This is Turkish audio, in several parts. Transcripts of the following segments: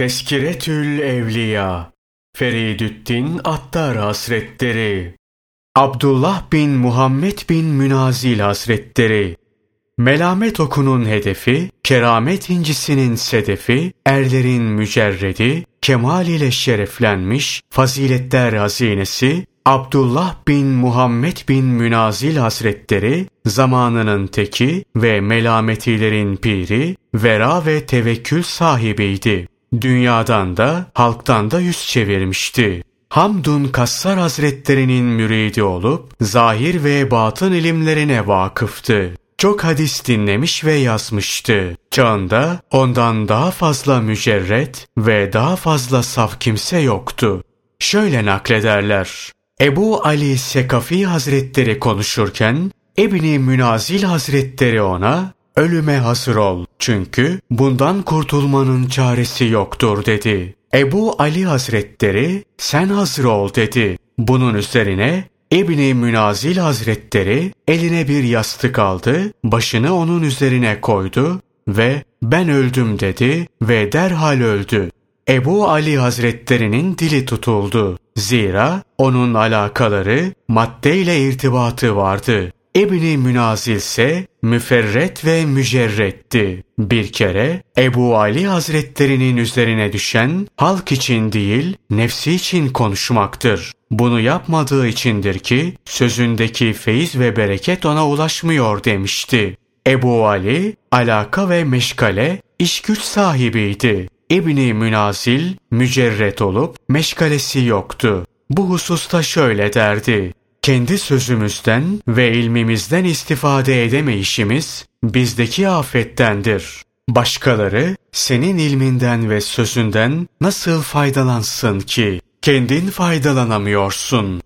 Teskiretül Evliya Feridüddin Attar Hazretleri Abdullah bin Muhammed bin Münazil Hazretleri Melamet okunun hedefi, keramet incisinin sedefi, erlerin mücerredi, kemal ile şereflenmiş, faziletler hazinesi, Abdullah bin Muhammed bin Münazil Hazretleri, zamanının teki ve melametilerin piri, vera ve tevekkül sahibiydi. Dünyadan da halktan da yüz çevirmişti. Hamdun Kassar Hazretlerinin müridi olup zahir ve batın ilimlerine vakıftı. Çok hadis dinlemiş ve yazmıştı. Çağında ondan daha fazla mücerret ve daha fazla saf kimse yoktu. Şöyle naklederler. Ebu Ali Sekafi Hazretleri konuşurken Ebni Münazil Hazretleri ona ölüme hazır ol çünkü bundan kurtulmanın çaresi yoktur dedi. Ebu Ali Hazretleri sen hazır ol dedi. Bunun üzerine İbni Münazil Hazretleri eline bir yastık aldı, başını onun üzerine koydu ve ben öldüm dedi ve derhal öldü. Ebu Ali Hazretlerinin dili tutuldu. Zira onun alakaları maddeyle irtibatı vardı. İbni Münazil ise müferret ve mücerretti. Bir kere Ebu Ali Hazretlerinin üzerine düşen halk için değil nefsi için konuşmaktır. Bunu yapmadığı içindir ki sözündeki feyiz ve bereket ona ulaşmıyor demişti. Ebu Ali alaka ve meşgale iş güç sahibiydi. İbni Münazil mücerret olup meşgalesi yoktu. Bu hususta şöyle derdi kendi sözümüzden ve ilmimizden istifade edemeyişimiz bizdeki afettendir. Başkaları senin ilminden ve sözünden nasıl faydalansın ki kendin faydalanamıyorsun.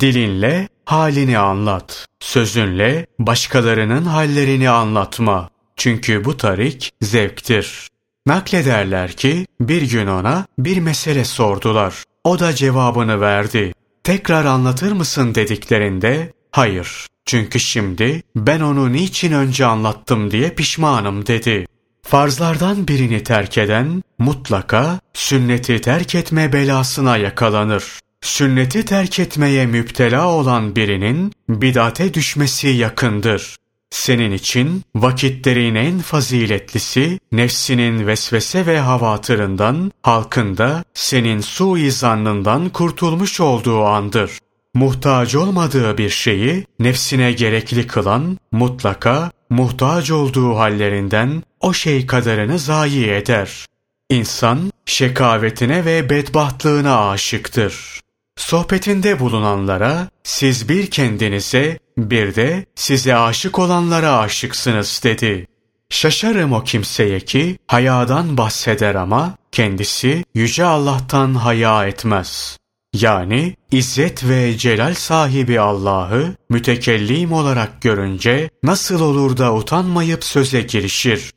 Dilinle halini anlat, sözünle başkalarının hallerini anlatma. Çünkü bu tarik zevktir. Naklederler ki bir gün ona bir mesele sordular. O da cevabını verdi tekrar anlatır mısın dediklerinde hayır çünkü şimdi ben onu niçin önce anlattım diye pişmanım dedi. Farzlardan birini terk eden mutlaka sünneti terk etme belasına yakalanır. Sünneti terk etmeye müptela olan birinin bidate düşmesi yakındır. Senin için vakitlerin en faziletlisi, nefsinin vesvese ve havatırından, halkında senin sui zannından kurtulmuş olduğu andır. Muhtaç olmadığı bir şeyi nefsine gerekli kılan, mutlaka muhtaç olduğu hallerinden o şey kadarını zayi eder. İnsan şekavetine ve bedbahtlığına aşıktır. Sohbetinde bulunanlara siz bir kendinize bir de size aşık olanlara aşıksınız dedi. Şaşarım o kimseye ki hayadan bahseder ama kendisi yüce Allah'tan haya etmez. Yani izzet ve celal sahibi Allah'ı mütekellim olarak görünce nasıl olur da utanmayıp söze girişir?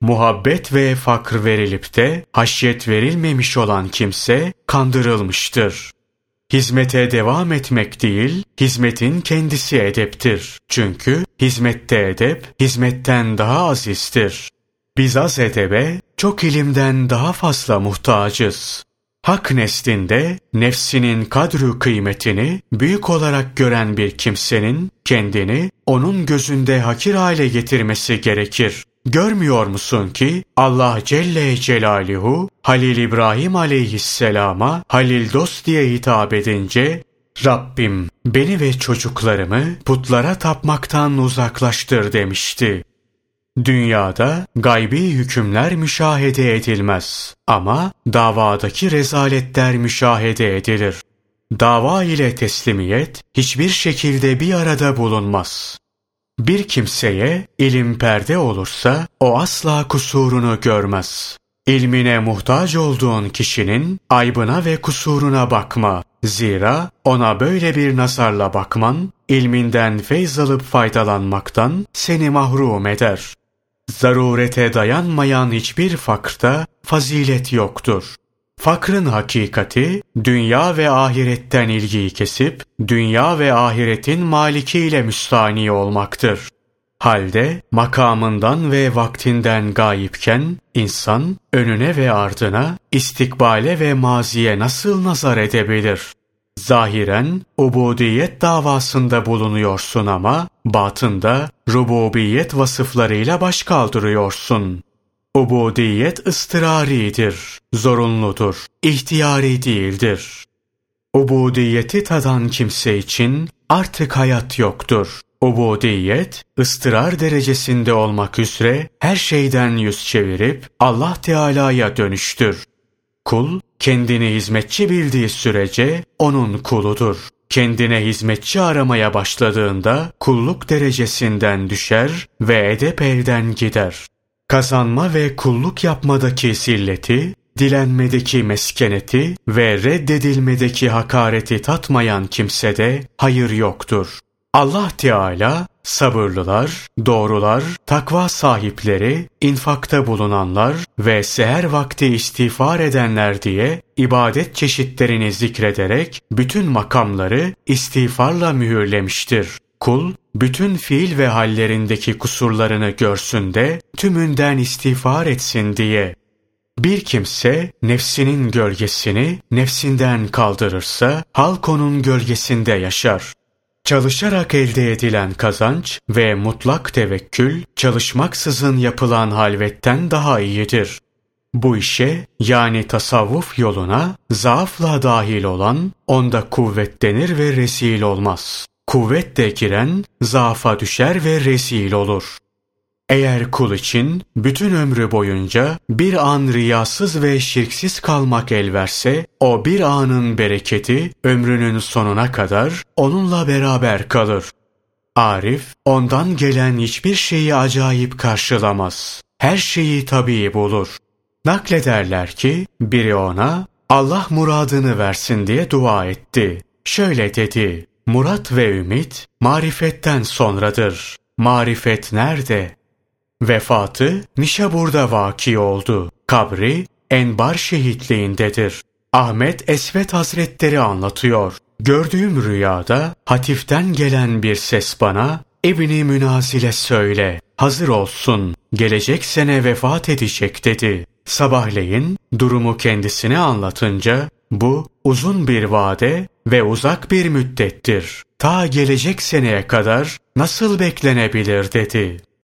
Muhabbet ve fakr verilip de haşyet verilmemiş olan kimse kandırılmıştır. Hizmete devam etmek değil, hizmetin kendisi edeptir. Çünkü hizmette edep, hizmetten daha azizdir. Biz az edebe, çok ilimden daha fazla muhtacız. Hak neslinde nefsinin kadru kıymetini büyük olarak gören bir kimsenin kendini onun gözünde hakir hale getirmesi gerekir. Görmüyor musun ki Allah Celle Celaluhu Halil İbrahim aleyhisselama Halil dost diye hitap edince Rabbim beni ve çocuklarımı putlara tapmaktan uzaklaştır demişti. Dünyada gaybi hükümler müşahede edilmez ama davadaki rezaletler müşahede edilir. Dava ile teslimiyet hiçbir şekilde bir arada bulunmaz. Bir kimseye ilim perde olursa o asla kusurunu görmez. İlmine muhtaç olduğun kişinin aybına ve kusuruna bakma. Zira ona böyle bir nazarla bakman, ilminden feyz alıp faydalanmaktan seni mahrum eder. Zarurete dayanmayan hiçbir fakta fazilet yoktur. Fakrın hakikati, dünya ve ahiretten ilgiyi kesip, dünya ve ahiretin malikiyle müstani olmaktır. Halde makamından ve vaktinden gayipken insan önüne ve ardına, istikbale ve maziye nasıl nazar edebilir? Zahiren ubudiyet davasında bulunuyorsun ama batında rububiyet vasıflarıyla baş kaldırıyorsun. Ubudiyet ıstıraridir, zorunludur, ihtiyari değildir. Ubudiyeti tadan kimse için artık hayat yoktur. Ubudiyet, ıstırar derecesinde olmak üzere her şeyden yüz çevirip Allah Teala'ya dönüştür. Kul, kendini hizmetçi bildiği sürece onun kuludur. Kendine hizmetçi aramaya başladığında kulluk derecesinden düşer ve edep elden gider. Kazanma ve kulluk yapmadaki zilleti, dilenmedeki meskeneti ve reddedilmedeki hakareti tatmayan kimsede hayır yoktur. Allah Teala sabırlılar, doğrular, takva sahipleri, infakta bulunanlar ve seher vakti istiğfar edenler diye ibadet çeşitlerini zikrederek bütün makamları istiğfarla mühürlemiştir. Kul, bütün fiil ve hallerindeki kusurlarını görsün de tümünden istiğfar etsin diye. Bir kimse nefsinin gölgesini nefsinden kaldırırsa halk onun gölgesinde yaşar. Çalışarak elde edilen kazanç ve mutlak tevekkül çalışmaksızın yapılan halvetten daha iyidir. Bu işe yani tasavvuf yoluna zaafla dahil olan onda kuvvetlenir ve resil olmaz. Kuvvet de giren zaafa düşer ve resil olur. Eğer kul için bütün ömrü boyunca bir an riyasız ve şirksiz kalmak el verse, o bir anın bereketi ömrünün sonuna kadar onunla beraber kalır. Arif, ondan gelen hiçbir şeyi acayip karşılamaz. Her şeyi tabii bulur. Naklederler ki, biri ona, Allah muradını versin diye dua etti. Şöyle dedi, murat ve ümit, marifetten sonradır. Marifet nerede? Vefatı Nişabur'da vaki oldu. Kabri Enbar şehitliğindedir. Ahmet Esvet Hazretleri anlatıyor. Gördüğüm rüyada hatiften gelen bir ses bana evini münazile söyle, hazır olsun, gelecek sene vefat edecek dedi. Sabahleyin durumu kendisine anlatınca bu uzun bir vade ve uzak bir müddettir. Ta gelecek seneye kadar nasıl beklenebilir dedi.